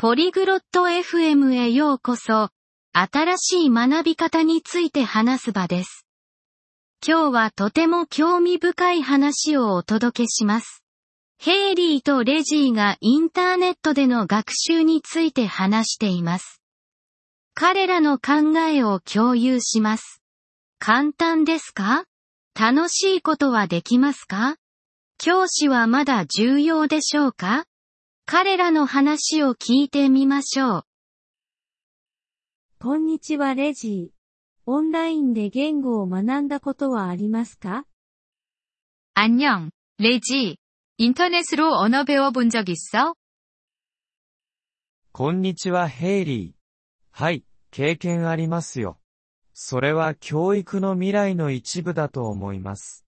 ポリグロット FM へようこそ、新しい学び方について話す場です。今日はとても興味深い話をお届けします。ヘイリーとレジーがインターネットでの学習について話しています。彼らの考えを共有します。簡単ですか？楽しいことはできますか？教師はまだ重要でしょうか？彼らの話を聞いてみましょう。こんにちはレジー。オンラインで言語を学んだことはありますか 안녕, 레지. 인터넷으로 언어 배워본 적 있어? こんにちはヘイリー。はい、経験ありますよ。それは教育の未来の一部だと思います。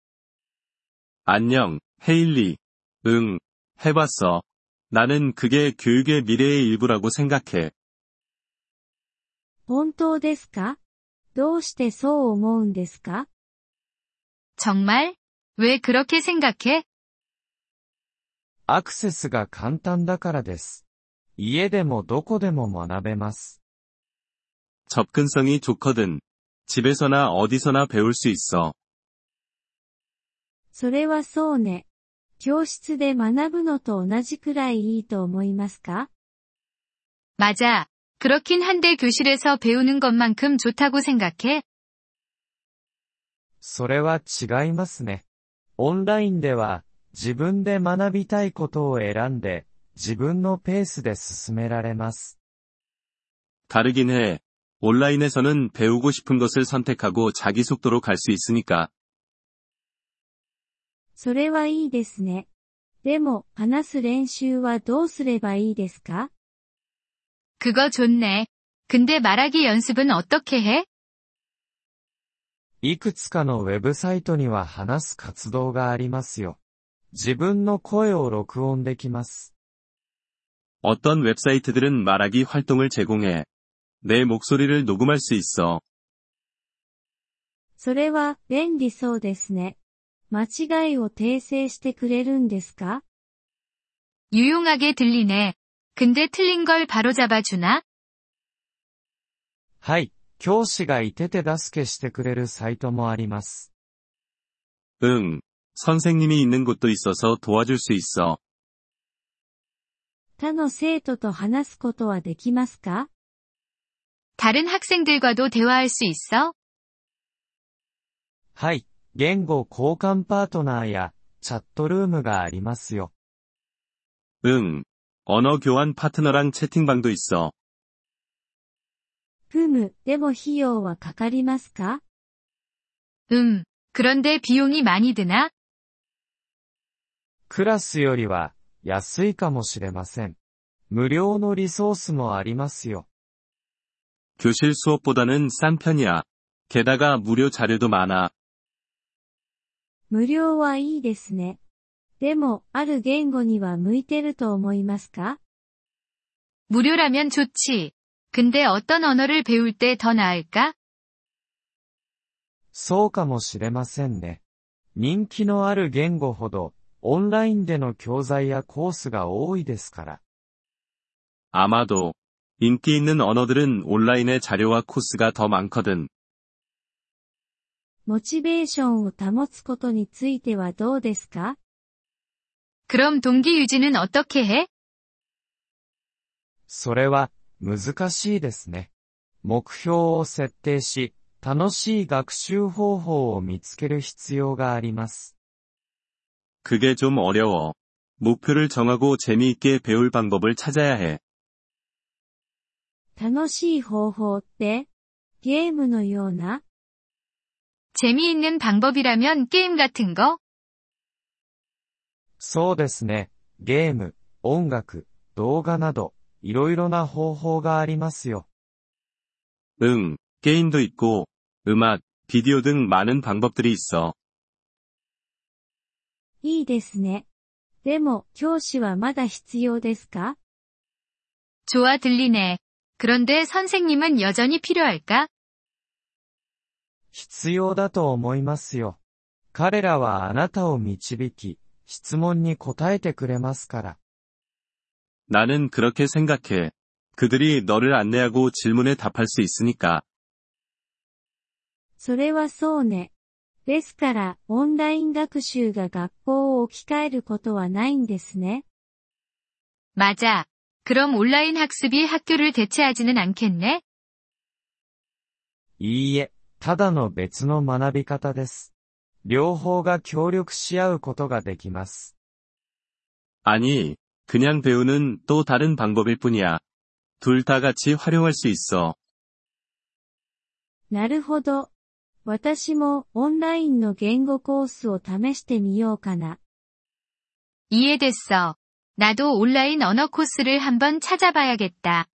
안녕, 헤일리. 응, 해봤어. 나는 그게 교육의 미래의 일부라고 생각해. 本当ですかどうしてそう思うんですか 정말? 왜 그렇게 생각해? アクセスが簡単だからです。家でもどこでも学べます。 접근성이 좋거든. 집에서나 어디서나 배울 수 있어. それはそうね。 教室で学ぶのと同じくらいいいと思いますか 맞아. 그렇긴 한데 교실에서 배우는 것만큼 좋다고 생각해? それは違いますね。オンラインでは、自分で学びたいことを選んで、自分のペースで進められます。 다르긴 해. 온라인에서는 배우고 싶은 것을 선택하고 자기 속도로 갈 수 있으니까. それはいいですね。でも、話す練習はどうすればいいですか 그거 좋네. 근데 말하기 연습은 어떻게 해? いくつかのウェブサイトには話す活動がありますよ。自分の声を録音できます。 어떤 웹사이트들은 말하기 활동을 제공해. 내 목소리를 녹음할 수 있어. それは、便利そうですね。 間違いを訂正してくれるんですか 유용하게 들리네. 근데 틀린 걸 바로잡아 주나? はい、教師がいて手助けしてくれるサイトもあります。 응. 선생님이 있는 곳도 있어서 도와줄 수 있어. 他の生徒と話すことはできますか 다른 학생들과도 대화할 수 있어? はい、 言語交換パートナーや、チャットルームがありますよ。 응. 언어 교환 파트너랑 채팅방도 있어. ふむ、でも費用はかかりますか 음. 그런데 비용이 많이 드나? クラスよりは、安いかもしれません。無料のリソースもありますよ。 교실 수업보다는 싼 편이야. 게다가 무료 자료도 많아. 無料はいいですね。でも、ある言語には向いてると思いますか 무료라면 좋지. 근데 어떤 언어를 배울 때 더 나을까? そうかもしれませんね。人気のある言語ほど、オンラインでの教材やコースが多いですから。 아마도 인기 있는 언어들은 온라인의 자료와 코스가 더 많거든. モチベーションを保つことについてはどうですか 그럼 동기 유지는 어떻게 해? それは、難しいですね。目標を設定し、楽しい学習方法を見つける必要があります。 그게 좀 어려워. 목표를 정하고 재미있게 배울 방법을 찾아야 해. 楽しい方法って、ゲームのような 재미있는 방법이라면 게임 같은 거? そうですね。ゲーム、音楽、動画など、いろいろな方法がありますよ。 응, 게임도 있고, 음악, 비디오 등 많은 방법들이 있어. いいですね。でも、教師はまだ必要ですか 좋아 들리네. 그런데 선생님은 여전히 필요할까? 必要だと思いますよ。彼らはあなたを導き、質問に答えてくれますから。 나는 그렇게 생각해. 그들이 너를 안내하고 질문에 답할 수 있으니까. それはそうね。ですから、オンライン学習が学校を置き換えることはないんですね。 맞아. 그럼 온라인 학습이 학교를 대체하지는 않겠네? いいえ、 ただの別の学び方です。両方が協力し合うことができます。 아니, 그냥 배우는 또 다른 방법일 뿐이야. 둘 다 같이 활용할 수 있어. なるほど。私もオンラインの言語コースを試してみようかな。 이해됐어. 나도 온라인 언어 코스를 한번 찾아봐야겠다.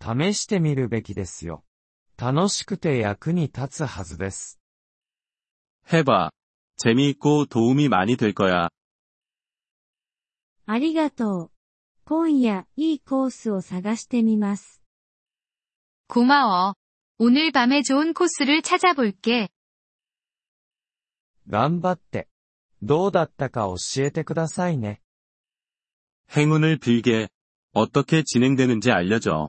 試してみるべきですよ。 楽しくて役に立つはずです。 해봐. 재미있고 도움이 많이 될 거야. ありがとう。今夜、いいコースを探してみます。 고마워. 오늘 밤에 좋은 코스를 찾아볼게. 頑張って。どうだったか教えてくださいね。 행운을 빌게. 어떻게 진행되는지 알려줘.